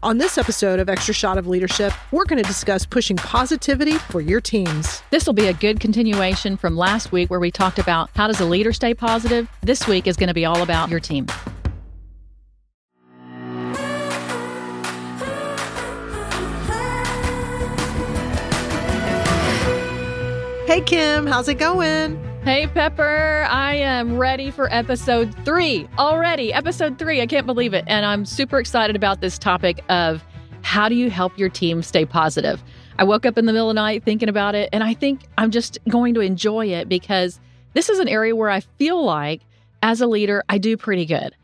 On this episode of Extra Shot of Leadership, we're going to discuss pushing positivity for your teams. This will be a good continuation from last week where we talked about how does a leader stay positive. This week is going to be all about your team. Hey, Kim, how's it going? Hey, Pepper. I am ready for episode three already. Episode three. I can't believe it. And I'm super excited about this topic of how do you help your team stay positive? I woke up in the middle of the night thinking about it, and I think I'm just going to enjoy it because this is an area where I feel like as a leader, I do pretty good.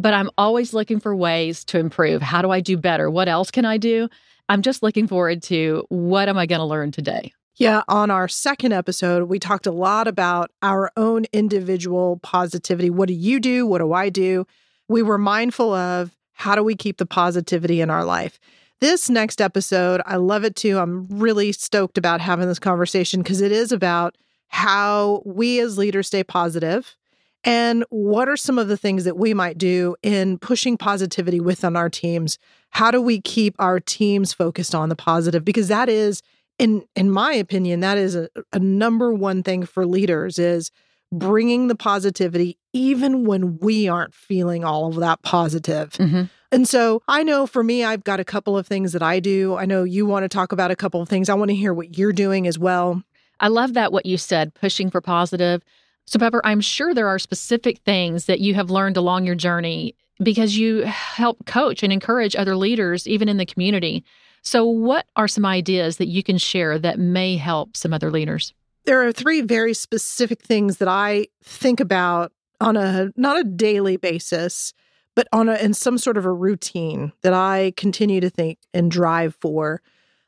But I'm always looking for ways to improve. How do I do better? What else can I do? I'm just looking forward to what am I going to learn today? Yeah, on our second episode, we talked a lot about our own individual positivity. What do you do? What do I do? We were mindful of how do we keep the positivity in our life. This next episode, I love it too. I'm really stoked about having this conversation because it is about how we as leaders stay positive and what are some of the things that we might do in pushing positivity within our teams. How do we keep our teams focused on the positive? Because that is in in my opinion that is a, a number one thing for leaders is bringing the positivity even when we aren't feeling all of that positive. Mm-hmm. And so I know for me, I've got a couple of things that I do. I know you want to talk about a couple of things. I want to hear what you're doing as well. I love that what you said, pushing for positive. So, Pepper, I'm sure there are specific things that you have learned along your journey because you help coach and encourage other leaders, even in the community. So, what are some ideas that you can share that may help some other leaders? There are three very specific things that I think about on a not a daily basis, but on a in some sort of a routine that I continue to think and drive for.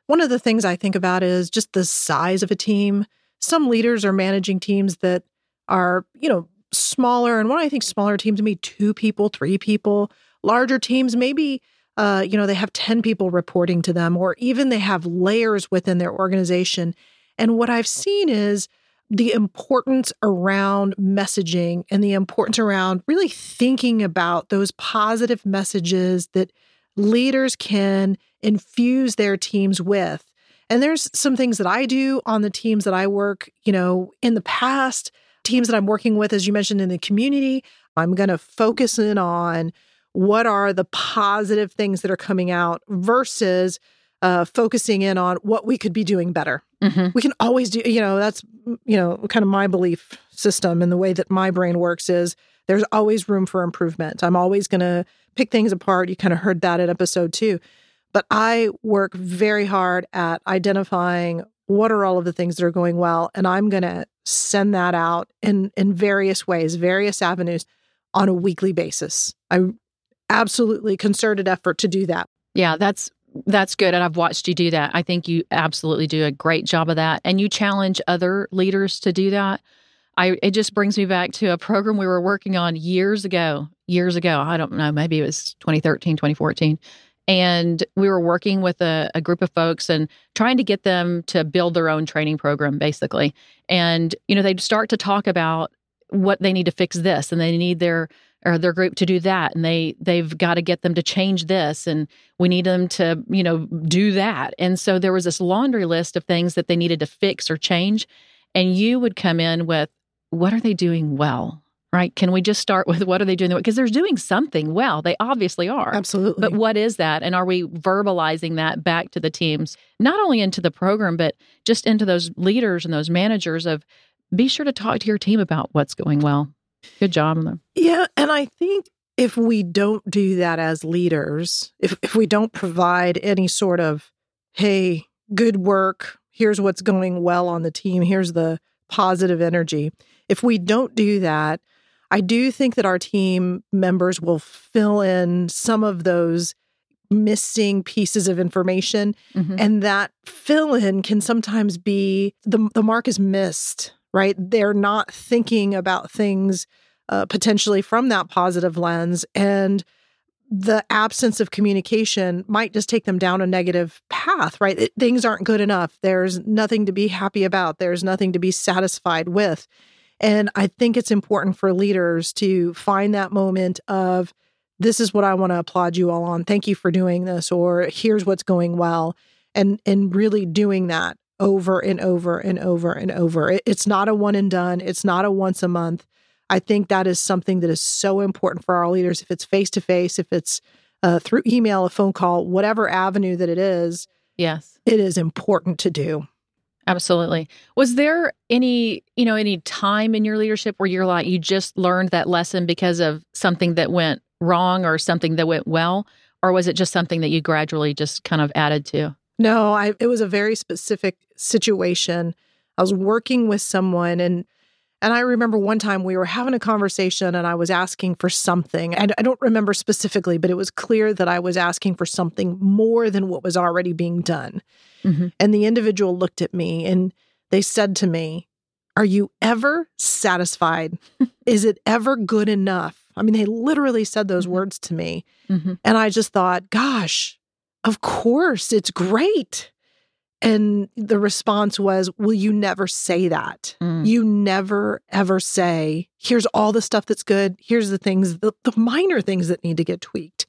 One of the things I think about is just the size of a team. Some leaders are managing teams that are, you know, smaller. And when I think smaller teams, maybe two people, three people, larger teams, maybe uh, you know, they have 10 people reporting to them, or even they have layers within their organization. And what I've seen is the importance around messaging and the importance around really thinking about those positive messages that leaders can infuse their teams with. And there's some things that I do on the teams that I work, you know, in the past, teams that I'm working with, as you mentioned in the community. I'm going to focus in on what are the positive things that are coming out versus uh, focusing in on what we could be doing better. Mm-hmm. We can always do, you know, that's, you know, kind of my belief system and the way that my brain works is there's always room for improvement. I'm always going to pick things apart. You kind of heard that in episode two. But I work very hard at identifying what are all of the things that are going well. And I'm going to send that out in, in various ways, various avenues on a weekly basis. I absolutely concerted effort to do that. Yeah, that's that's good and I've watched you do that. I think you absolutely do a great job of that and you challenge other leaders to do that. I it just brings me back to a program we were working on years ago. Years ago, I don't know, maybe it was 2013, 2014. And we were working with a, a group of folks and trying to get them to build their own training program, basically. And, you know, they'd start to talk about what they need to fix this and they need their or their group to do that and they they've got to get them to change this and we need them to you know do that. And so there was this laundry list of things that they needed to fix or change and you would come in with what are they doing well? Right? Can we just start with what are they doing because they're doing something well. They obviously are. Absolutely. But what is that and are we verbalizing that back to the teams not only into the program but just into those leaders and those managers of be sure to talk to your team about what's going well Good job them. Yeah. And I think if we don't do that as leaders, if, if we don't provide any sort of, hey, good work, here's what's going well on the team, here's the positive energy. If we don't do that, I do think that our team members will fill in some of those missing pieces of information. Mm-hmm. And that fill in can sometimes be the, the mark is missed right? They're not thinking about things uh, potentially from that positive lens. And the absence of communication might just take them down a negative path, right? It, things aren't good enough. There's nothing to be happy about, there's nothing to be satisfied with. And I think it's important for leaders to find that moment of this is what I want to applaud you all on. Thank you for doing this, or here's what's going well. And and really doing that over and over and over and over. It, it's not a one and done. It's not a once a month. I think that is something that is so important for our leaders. If it's face to face, if it's uh, through email, a phone call, whatever avenue that it is, yes, it is important to do. Absolutely. Was there any, you know, any time in your leadership where you're like, you just learned that lesson because of something that went wrong or something that went well? Or was it just something that you gradually just kind of added to? No, I, it was a very specific situation. I was working with someone and and I remember one time we were having a conversation and I was asking for something. And I don't remember specifically, but it was clear that I was asking for something more than what was already being done. Mm-hmm. And the individual looked at me and they said to me, Are you ever satisfied? Is it ever good enough? I mean, they literally said those mm-hmm. words to me. Mm-hmm. And I just thought, Gosh, of course, it's great. And the response was, Will you never say that? Mm. You never, ever say, Here's all the stuff that's good. Here's the things, the, the minor things that need to get tweaked.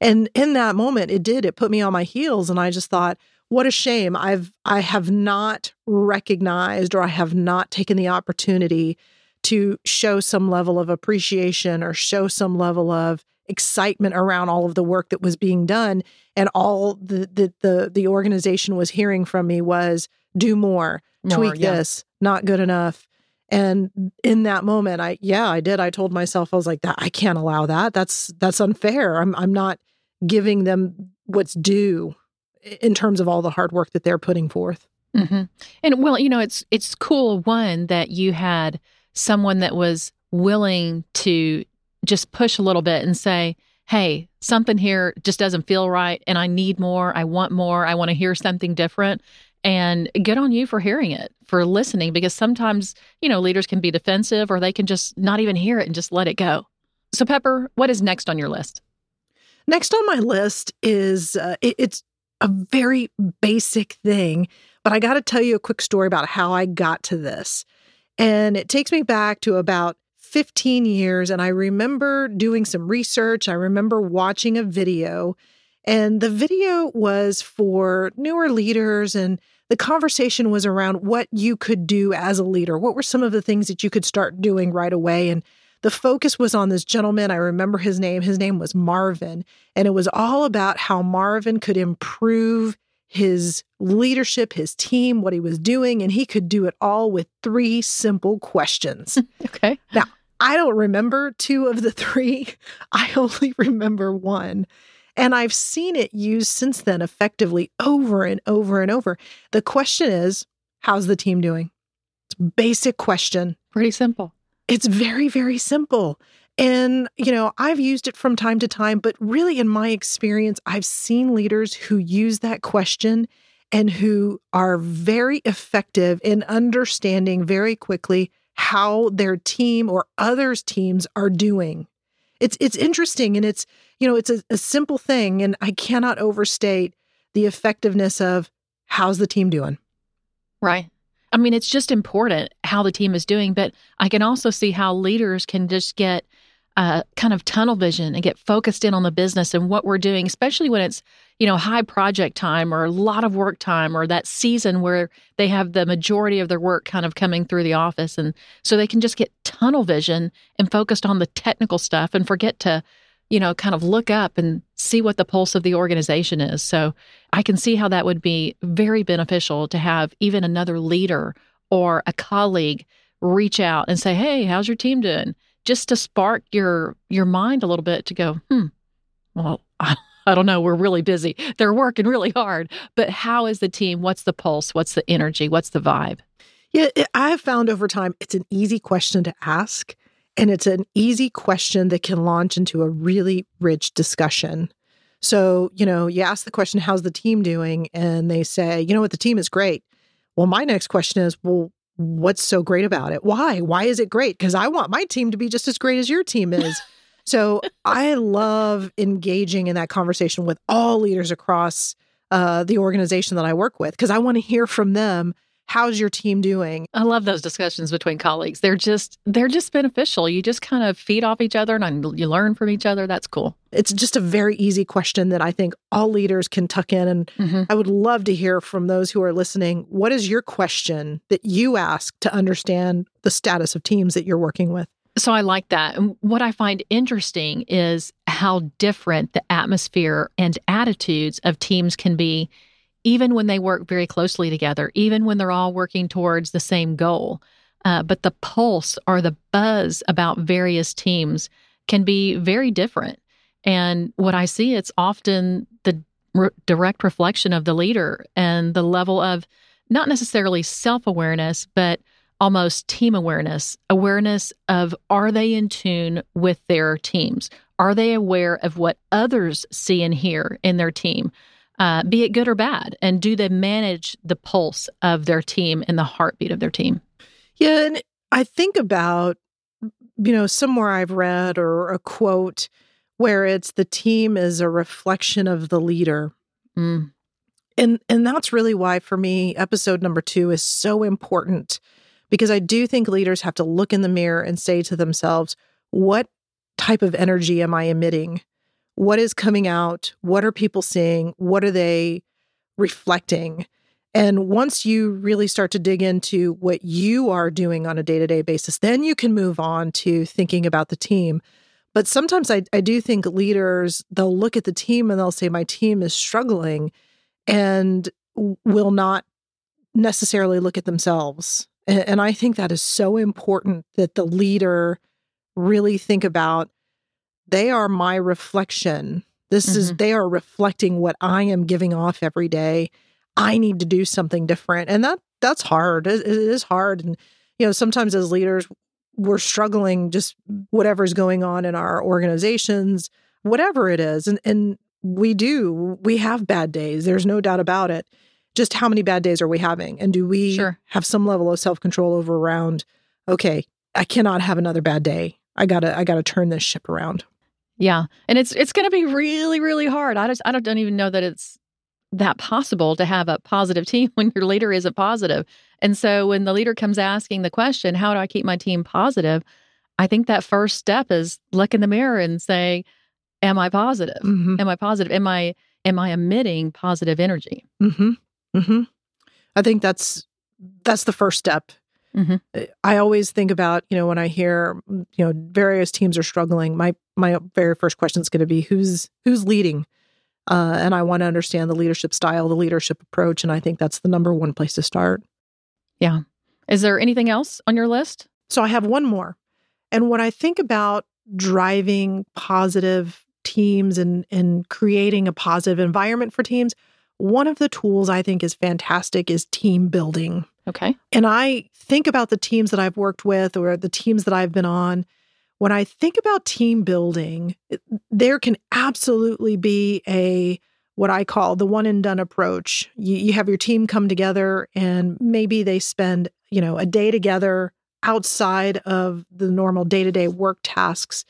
And in that moment, it did. It put me on my heels. And I just thought, what a shame. I've I have not recognized or I have not taken the opportunity to show some level of appreciation or show some level of excitement around all of the work that was being done. And all the the the, the organization was hearing from me was do more, more tweak yeah. this not good enough. And in that moment i yeah i did. I told myself i was like that i can't allow that. That's that's unfair. I'm i'm not giving them what's due in terms of all the hard work that they're putting forth. Mm-hmm. and well you know it's it's cool one that you had someone that was willing to just push a little bit and say, hey, something here just doesn't feel right and I need more. I want more. I want to hear something different. And good on you for hearing it, for listening, because sometimes, you know, leaders can be defensive or they can just not even hear it and just let it go. So, Pepper, what is next on your list? Next on my list is uh, it, it's a very basic thing, but I got to tell you a quick story about how I got to this. And it takes me back to about 15 years. And I remember doing some research. I remember watching a video, and the video was for newer leaders. And the conversation was around what you could do as a leader. What were some of the things that you could start doing right away? And the focus was on this gentleman. I remember his name. His name was Marvin. And it was all about how Marvin could improve his leadership, his team, what he was doing, and he could do it all with three simple questions. okay. Now, I don't remember two of the three. I only remember one. And I've seen it used since then effectively over and over and over. The question is, how's the team doing? It's a basic question. Pretty simple. It's very, very simple. And, you know, I've used it from time to time, but really in my experience, I've seen leaders who use that question and who are very effective in understanding very quickly how their team or others' teams are doing. It's it's interesting and it's you know it's a, a simple thing and I cannot overstate the effectiveness of how's the team doing. Right. I mean, it's just important how the team is doing, but I can also see how leaders can just get uh, kind of tunnel vision and get focused in on the business and what we're doing, especially when it's, you know, high project time or a lot of work time or that season where they have the majority of their work kind of coming through the office. And so they can just get tunnel vision and focused on the technical stuff and forget to, you know, kind of look up and see what the pulse of the organization is. So I can see how that would be very beneficial to have even another leader or a colleague reach out and say, Hey, how's your team doing? just to spark your your mind a little bit to go, hmm, well, I, I don't know, we're really busy. They're working really hard, but how is the team? What's the pulse? What's the energy? What's the vibe? Yeah, I have found over time it's an easy question to ask, and it's an easy question that can launch into a really rich discussion. So, you know, you ask the question, How's the team doing? And they say, You know what, the team is great. Well, my next question is, Well, what's so great about it? Why? Why is it great? Because I want my team to be just as great as your team is. So I love engaging in that conversation with all leaders across uh, the organization that I work with because I want to hear from them how's your team doing? I love those discussions between colleagues. They're just they're just beneficial. You just kind of feed off each other and you learn from each other. That's cool. It's just a very easy question that I think all leaders can tuck in and mm-hmm. I would love to hear from those who are listening. What is your question that you ask to understand the status of teams that you're working with? So I like that. And what I find interesting is how different the atmosphere and attitudes of teams can be, even when they work very closely together, even when they're all working towards the same goal. Uh, but the pulse or the buzz about various teams can be very different. And what I see, it's often the re- direct reflection of the leader and the level of not necessarily self awareness, but almost team awareness, awareness of are they in tune with their teams? Are they aware of what others see and hear in their team, uh, be it good or bad? And do they manage the pulse of their team and the heartbeat of their team? Yeah. And I think about, you know, somewhere I've read or a quote where it's the team is a reflection of the leader. Mm. And and that's really why for me episode number 2 is so important because I do think leaders have to look in the mirror and say to themselves, what type of energy am I emitting? What is coming out? What are people seeing? What are they reflecting? And once you really start to dig into what you are doing on a day to day basis, then you can move on to thinking about the team. But sometimes I, I do think leaders, they'll look at the team and they'll say, My team is struggling and will not necessarily look at themselves and, and I think that is so important that the leader really think about they are my reflection. This mm-hmm. is, they are reflecting what I am giving off every day. I need to do something different. And that, that's hard. it, it is hard. And, you know, sometimes as leaders, we're struggling just whatever's going on in our organizations, whatever it is. And, and we do, we have bad days. There's no doubt about it just how many bad days are we having? And do we sure. have some level of self control over around, okay, I cannot have another bad day. I gotta, I gotta turn this ship around. Yeah. And it's it's gonna be really, really hard. I just I don't, don't even know that it's that possible to have a positive team when your leader isn't positive. And so when the leader comes asking the question, how do I keep my team positive? I think that first step is look in the mirror and say, Am I positive? Mm-hmm. Am I positive? Am I am I emitting positive energy? Mm-hmm. Mm-hmm. I think that's that's the first step. Mm-hmm. Eh, I always think about you know when I hear mm, you know various teams are struggling. My my very first question is going to be who's who's leading, uh, and I want to understand the leadership style, the leadership approach, and I think that's the number one place to start. Yeah. Is there anything else on your list? So I have one more, and when I think about driving positive teams and and creating a positive environment for teams, one of the tools I think is fantastic is team building. Okay. And I think about the teams that I've worked with or the teams that I've been on. When I think about team building, there can absolutely be a what I call the one and done approach. You, you have your team come together and maybe they spend, you know, a day together outside of the normal day to day work tasks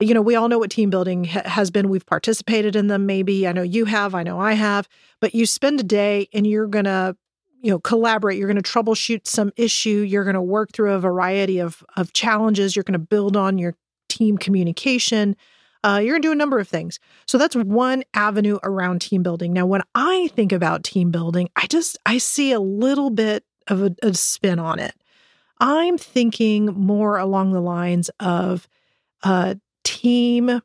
you know, we all know what team building ha- has been. We've participated in them, maybe. I know you have, I know I have, but you spend a day and you're going to, you know, collaborate. You're going to troubleshoot some issue. You're going to work through a variety of, of challenges. You're going to build on your team communication. Uh, you're going to do a number of things. So that's one avenue around team building. Now, when I think about team building, I just I see a little bit of a, a spin on it. I'm thinking more along the lines of uh, team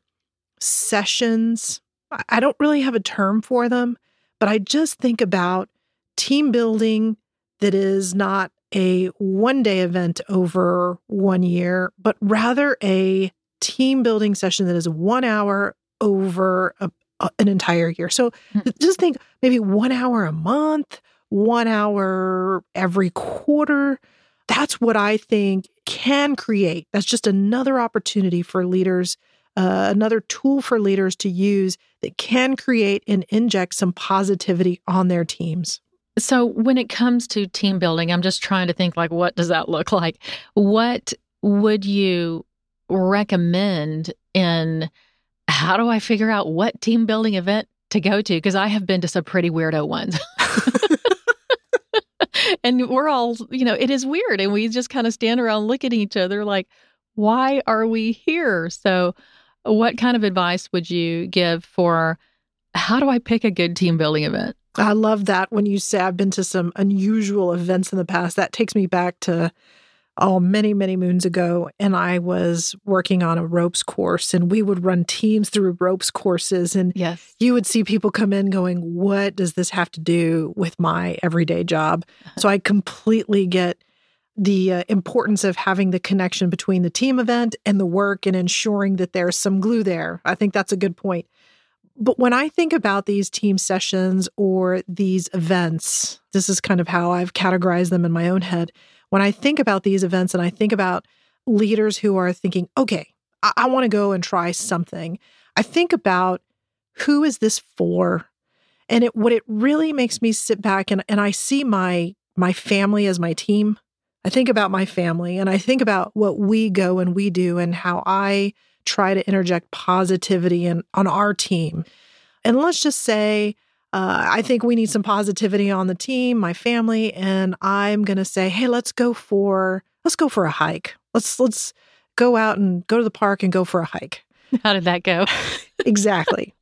sessions. I don't really have a term for them, but I just think about team building that is not a one day event over one year, but rather a team building session that is one hour over a, a, an entire year. So mm-hmm. just think maybe one hour a month, one hour every quarter. That's what I think can create. That's just another opportunity for leaders, uh, another tool for leaders to use that can create and inject some positivity on their teams. So, when it comes to team building, I'm just trying to think like, what does that look like? What would you recommend in how do I figure out what team building event to go to? Because I have been to some pretty weirdo ones. and we're all, you know, it is weird. And we just kind of stand around, look at each other like, why are we here? So, what kind of advice would you give for how do I pick a good team building event? I love that when you say I've been to some unusual events in the past. That takes me back to oh, many, many moons ago. And I was working on a ropes course, and we would run teams through ropes courses. And yes. you would see people come in going, What does this have to do with my everyday job? Uh-huh. So I completely get the uh, importance of having the connection between the team event and the work and ensuring that there's some glue there. I think that's a good point. But when I think about these team sessions or these events, this is kind of how I've categorized them in my own head when I think about these events and I think about leaders who are thinking, okay, I, I want to go and try something, I think about who is this for? And it what it really makes me sit back and, and I see my my family as my team. I think about my family and I think about what we go and we do and how I try to interject positivity in, on our team. And let's just say uh, I think we need some positivity on the team, my family, and I'm going to say, hey, let's go for let's go for a hike. Let's let's go out and go to the park and go for a hike. How did that go? exactly.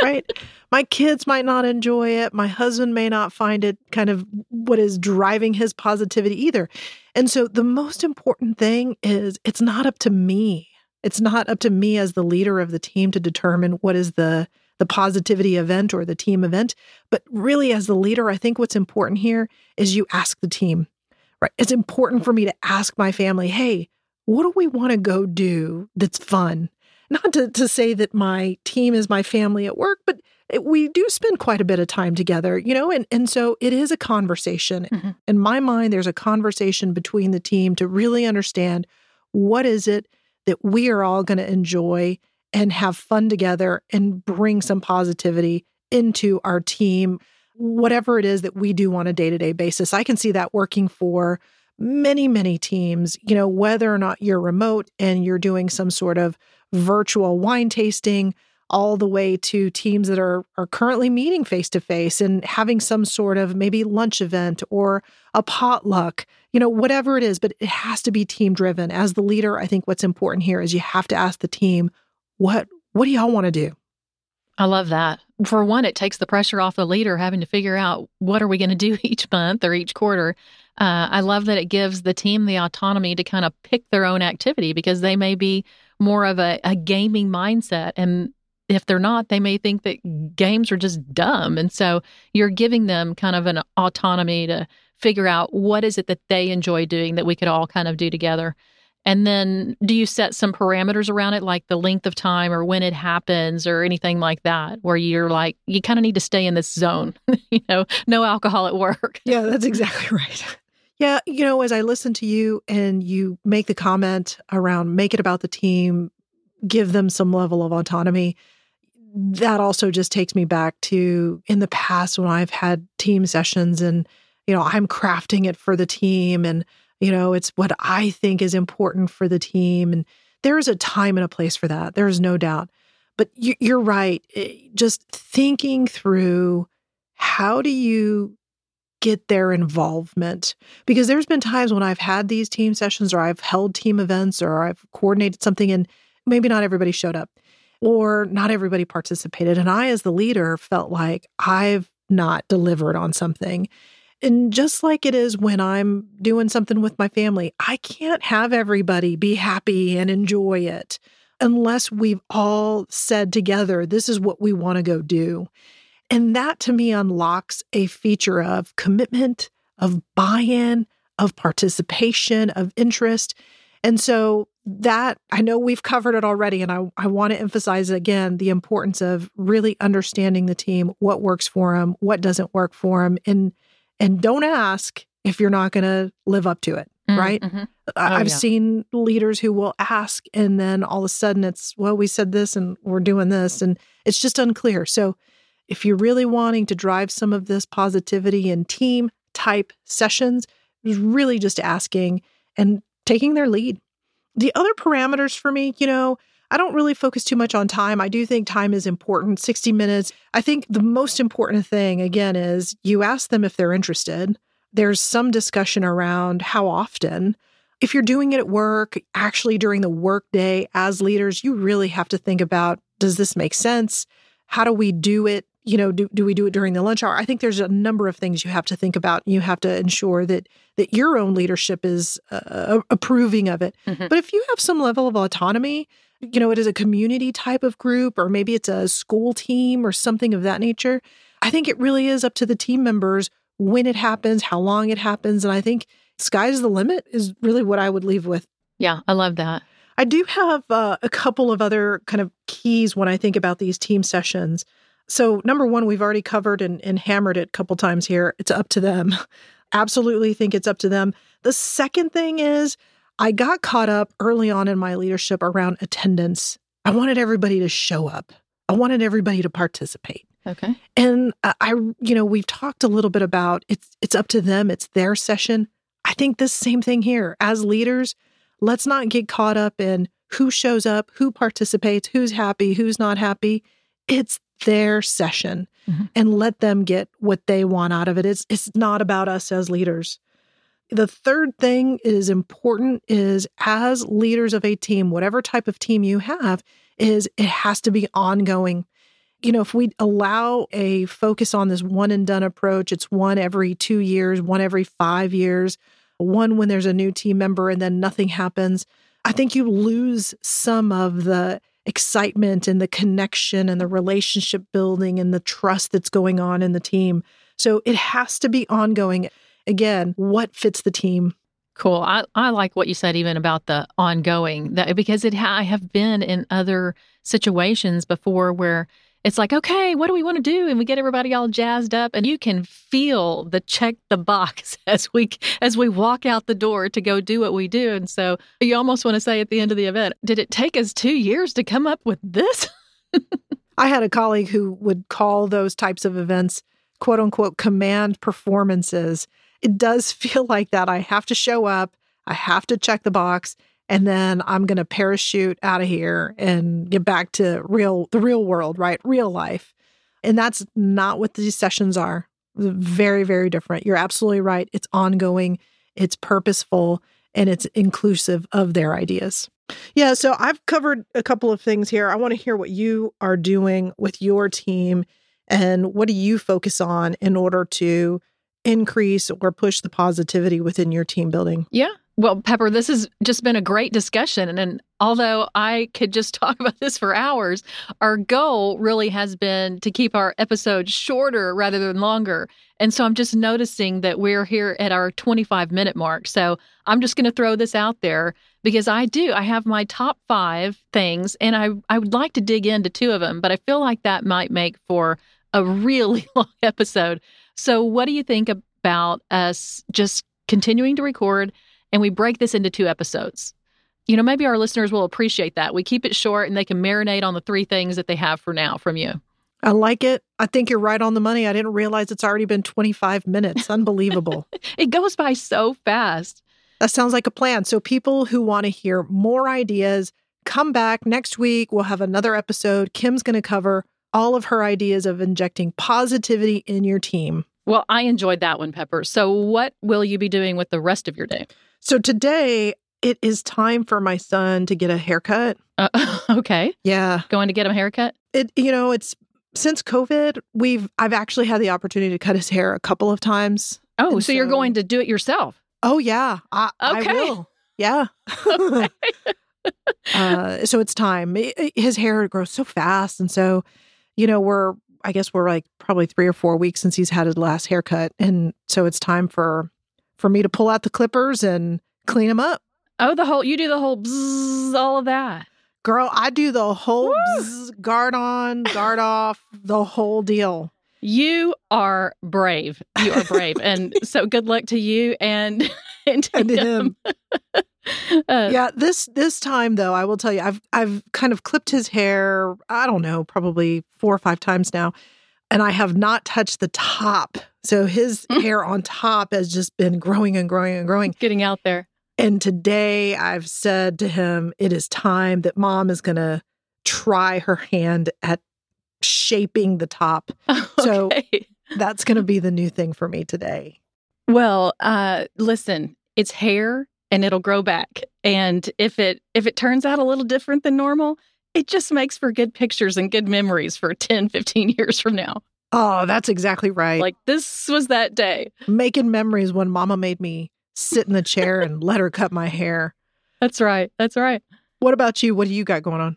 right? My kids might not enjoy it. My husband may not find it kind of what is driving his positivity either. And so the most important thing is it's not up to me. It's not up to me as the leader of the team to determine what is the the positivity event or the team event. But really, as the leader, I think what's important here is you ask the team, right? It's important for me to ask my family, hey, what do we want to go do that's fun? Not to, to say that my team is my family at work, but we do spend quite a bit of time together, you know, and, and so it is a conversation. Mm-hmm. In my mind, there's a conversation between the team to really understand what is it that we are all going to enjoy and have fun together and bring some positivity into our team, whatever it is that we do on a day to day basis. I can see that working for many, many teams, you know, whether or not you're remote and you're doing some sort of virtual wine tasting, all the way to teams that are are currently meeting face to face and having some sort of maybe lunch event or a potluck, you know, whatever it is, but it has to be team driven. As the leader, I think what's important here is you have to ask the team, what what do y'all want to do? I love that. For one, it takes the pressure off the leader having to figure out what are we going to do each month or each quarter. Uh, I love that it gives the team the autonomy to kind of pick their own activity because they may be more of a, a gaming mindset. And if they're not, they may think that games are just dumb. And so you're giving them kind of an autonomy to figure out what is it that they enjoy doing that we could all kind of do together. And then do you set some parameters around it, like the length of time or when it happens or anything like that, where you're like, you kind of need to stay in this zone, you know, no alcohol at work? Yeah, that's exactly right. Yeah, you know, as I listen to you and you make the comment around make it about the team, give them some level of autonomy, that also just takes me back to in the past when I've had team sessions and, you know, I'm crafting it for the team and you know, it's what I think is important for the team. And there is a time and a place for that. There is no doubt. But you're right. Eh, just thinking through how do you get their involvement? Because there's been times when I've had these team sessions or I've held team events or I've coordinated something and maybe not everybody showed up or not everybody participated. And I, as the leader, felt like I've not delivered on something. And just like it is when I'm doing something with my family, I can't have everybody be happy and enjoy it unless we've all said together, this is what we want to go do. And that to me unlocks a feature of commitment, of buy in, of participation, of interest. And so that I know we've covered it already, and I, I want to emphasize again the importance of really understanding the team, what works for them, what doesn't work for them, and and don't ask if you're not going to live up to it. Mm, right. Mm-hmm. I've yeah. seen leaders who will ask, and then all of a sudden it's, well, we said this and we're doing this, and it's just unclear. So, if you're really wanting to drive some of this positivity in team type sessions, really just asking and taking their lead. The other parameters for me, you know, I don't really focus too much on time. I do think time is important 60 minutes. I think the most important thing, again, is you ask them if they're interested. there's some discussion around how often. If you're doing it at work, actually during the workday as leaders, you really have to think about does this make sense? How do we do it? You know, do, do we do it during the lunch hour? I think there's a number of things you have to think about. You have to ensure that that your own leadership is uh, approving of it. Mm-hmm. But if you have some level of autonomy, you know, it is a community type of group, or maybe it's a school team or something of that nature. I think it really is up to the team members when it happens, how long it happens. And I think sky's the limit is really what I would leave with. Yeah, I love that. I do have uh, a couple of other kind of keys when I think about these team sessions. So, number one, we've already covered and, and hammered it a couple times here. It's up to them. Absolutely think it's up to them. The second thing is, I got caught up early on in my leadership around attendance. I wanted everybody to show up, I wanted everybody to participate. Okay. And I, you know, we've talked a little bit about it's it's up to them, it's their session. I think this same thing here. As leaders, let's not get caught up in who shows up, who participates, who's happy, who's not happy. It's their session mm-hmm. and let them get what they want out of it. It's it's not about us as leaders. The third thing is important is as leaders of a team, whatever type of team you have, is it has to be ongoing you know, if we allow a focus on this one and done approach, it's one every two years, one every five years, one when there's a new team member and then nothing happens. I think you lose some of the excitement and the connection and the relationship building and the trust that's going on in the team. So it has to be ongoing. Again, what fits the team? Cool. I, I like what you said even about the ongoing that because it ha- I have been in other situations before where it's like, okay, what do we want to do? And we get everybody all jazzed up and you can feel the check the box as we as we walk out the door to go do what we do. And so you almost want to say at the end of the event, did it take us 2 years to come up with this? I had a colleague who would call those types of events quote unquote command performances. It does feel like that. I have to show up, I have to check the box, and then I'm going to parachute out of here and get back to real the real world, right? Real life. And that's not what these sessions are. Very very different. You're absolutely right. It's ongoing, it's purposeful, and it's inclusive of their ideas. Yeah, so I've covered a couple of things here. I want to hear what you are doing with your team and what do you focus on in order to increase or push the positivity within your team building? Yeah. Well, Pepper, this has just been a great discussion. And, and although I could just talk about this for hours, our goal really has been to keep our episodes shorter rather than longer. And so I'm just noticing that we're here at our 25 minute mark. So I'm just going to throw this out there because I do. I have my top five things, and I, I would like to dig into two of them, but I feel like that might make for a really long episode. So, what do you think about us just continuing to record? and we break this into two episodes. You know, maybe our listeners will appreciate that. We keep it short and they can marinate on the three things that they have for now from you. I like it. I think you're right on the money. I didn't realize it's already been 25 minutes. Unbelievable. it goes by so fast. That sounds like a plan. So, people who want to hear more ideas, come back next week. We'll have another episode. Kim's going to cover all of her ideas of injecting positivity in your team. Well, I enjoyed that one, Pepper. So, what will you be doing with the rest of your day? So today it is time for my son to get a haircut. Uh, okay. Yeah. Going to get him a haircut? It you know, it's since COVID, we've I've actually had the opportunity to cut his hair a couple of times. Oh, so, so, you're going to do it yourself? Oh yeah. I, okay. I will. Yeah. okay. uh, so it's time. His hair grows so fast and so you know, we're I guess we're like probably 3 or 4 weeks since he's had his last haircut and so it's time for for me to pull out the clippers and clean him up. Oh, the whole you do the whole bzzz, all of that. Girl, I do the whole bzzz, guard on, guard off, the whole deal. You are brave. You are brave. and so good luck to you and, and to and him. him. uh, yeah, this this time though, I will tell you, I've I've kind of clipped his hair, I don't know, probably four or five times now and I have not touched the top. So his mm. hair on top has just been growing and growing and growing. Getting out there. And today I've said to him, it is time that mom is going to try her hand at shaping the top. Okay. So that's going to be the new thing for me today. Well, uh, listen, it's hair and it'll grow back. And if it if it turns out a little different than normal, it just makes for good pictures and good memories for 10, 15 years from now. Oh, that's exactly right. Like this was that day. Making memories when mama made me sit in the chair and let her cut my hair. That's right. That's right. What about you? What do you got going on?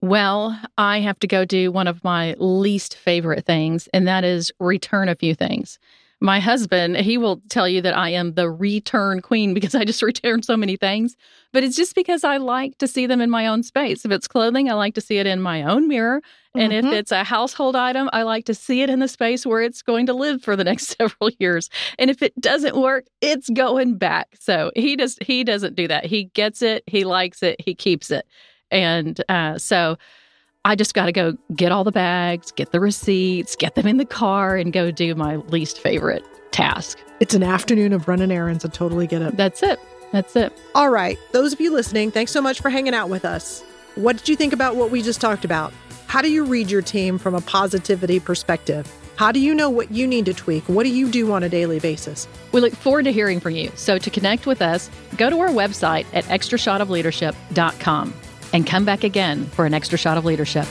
Well, I have to go do one of my least favorite things, and that is return a few things. My husband, he will tell you that I am the return queen because I just return so many things. But it's just because I like to see them in my own space. If it's clothing, I like to see it in my own mirror. And mm-hmm. if it's a household item, I like to see it in the space where it's going to live for the next several years. And if it doesn't work, it's going back. So he just he doesn't do that. He gets it, he likes it, he keeps it. And uh, so I just got to go get all the bags, get the receipts, get them in the car, and go do my least favorite task. It's an afternoon of running errands. I totally get it. That's it. That's it. All right. Those of you listening, thanks so much for hanging out with us. What did you think about what we just talked about? How do you read your team from a positivity perspective? How do you know what you need to tweak? What do you do on a daily basis? We look forward to hearing from you. So to connect with us, go to our website at extrashotofleadership.com and come back again for an extra shot of leadership.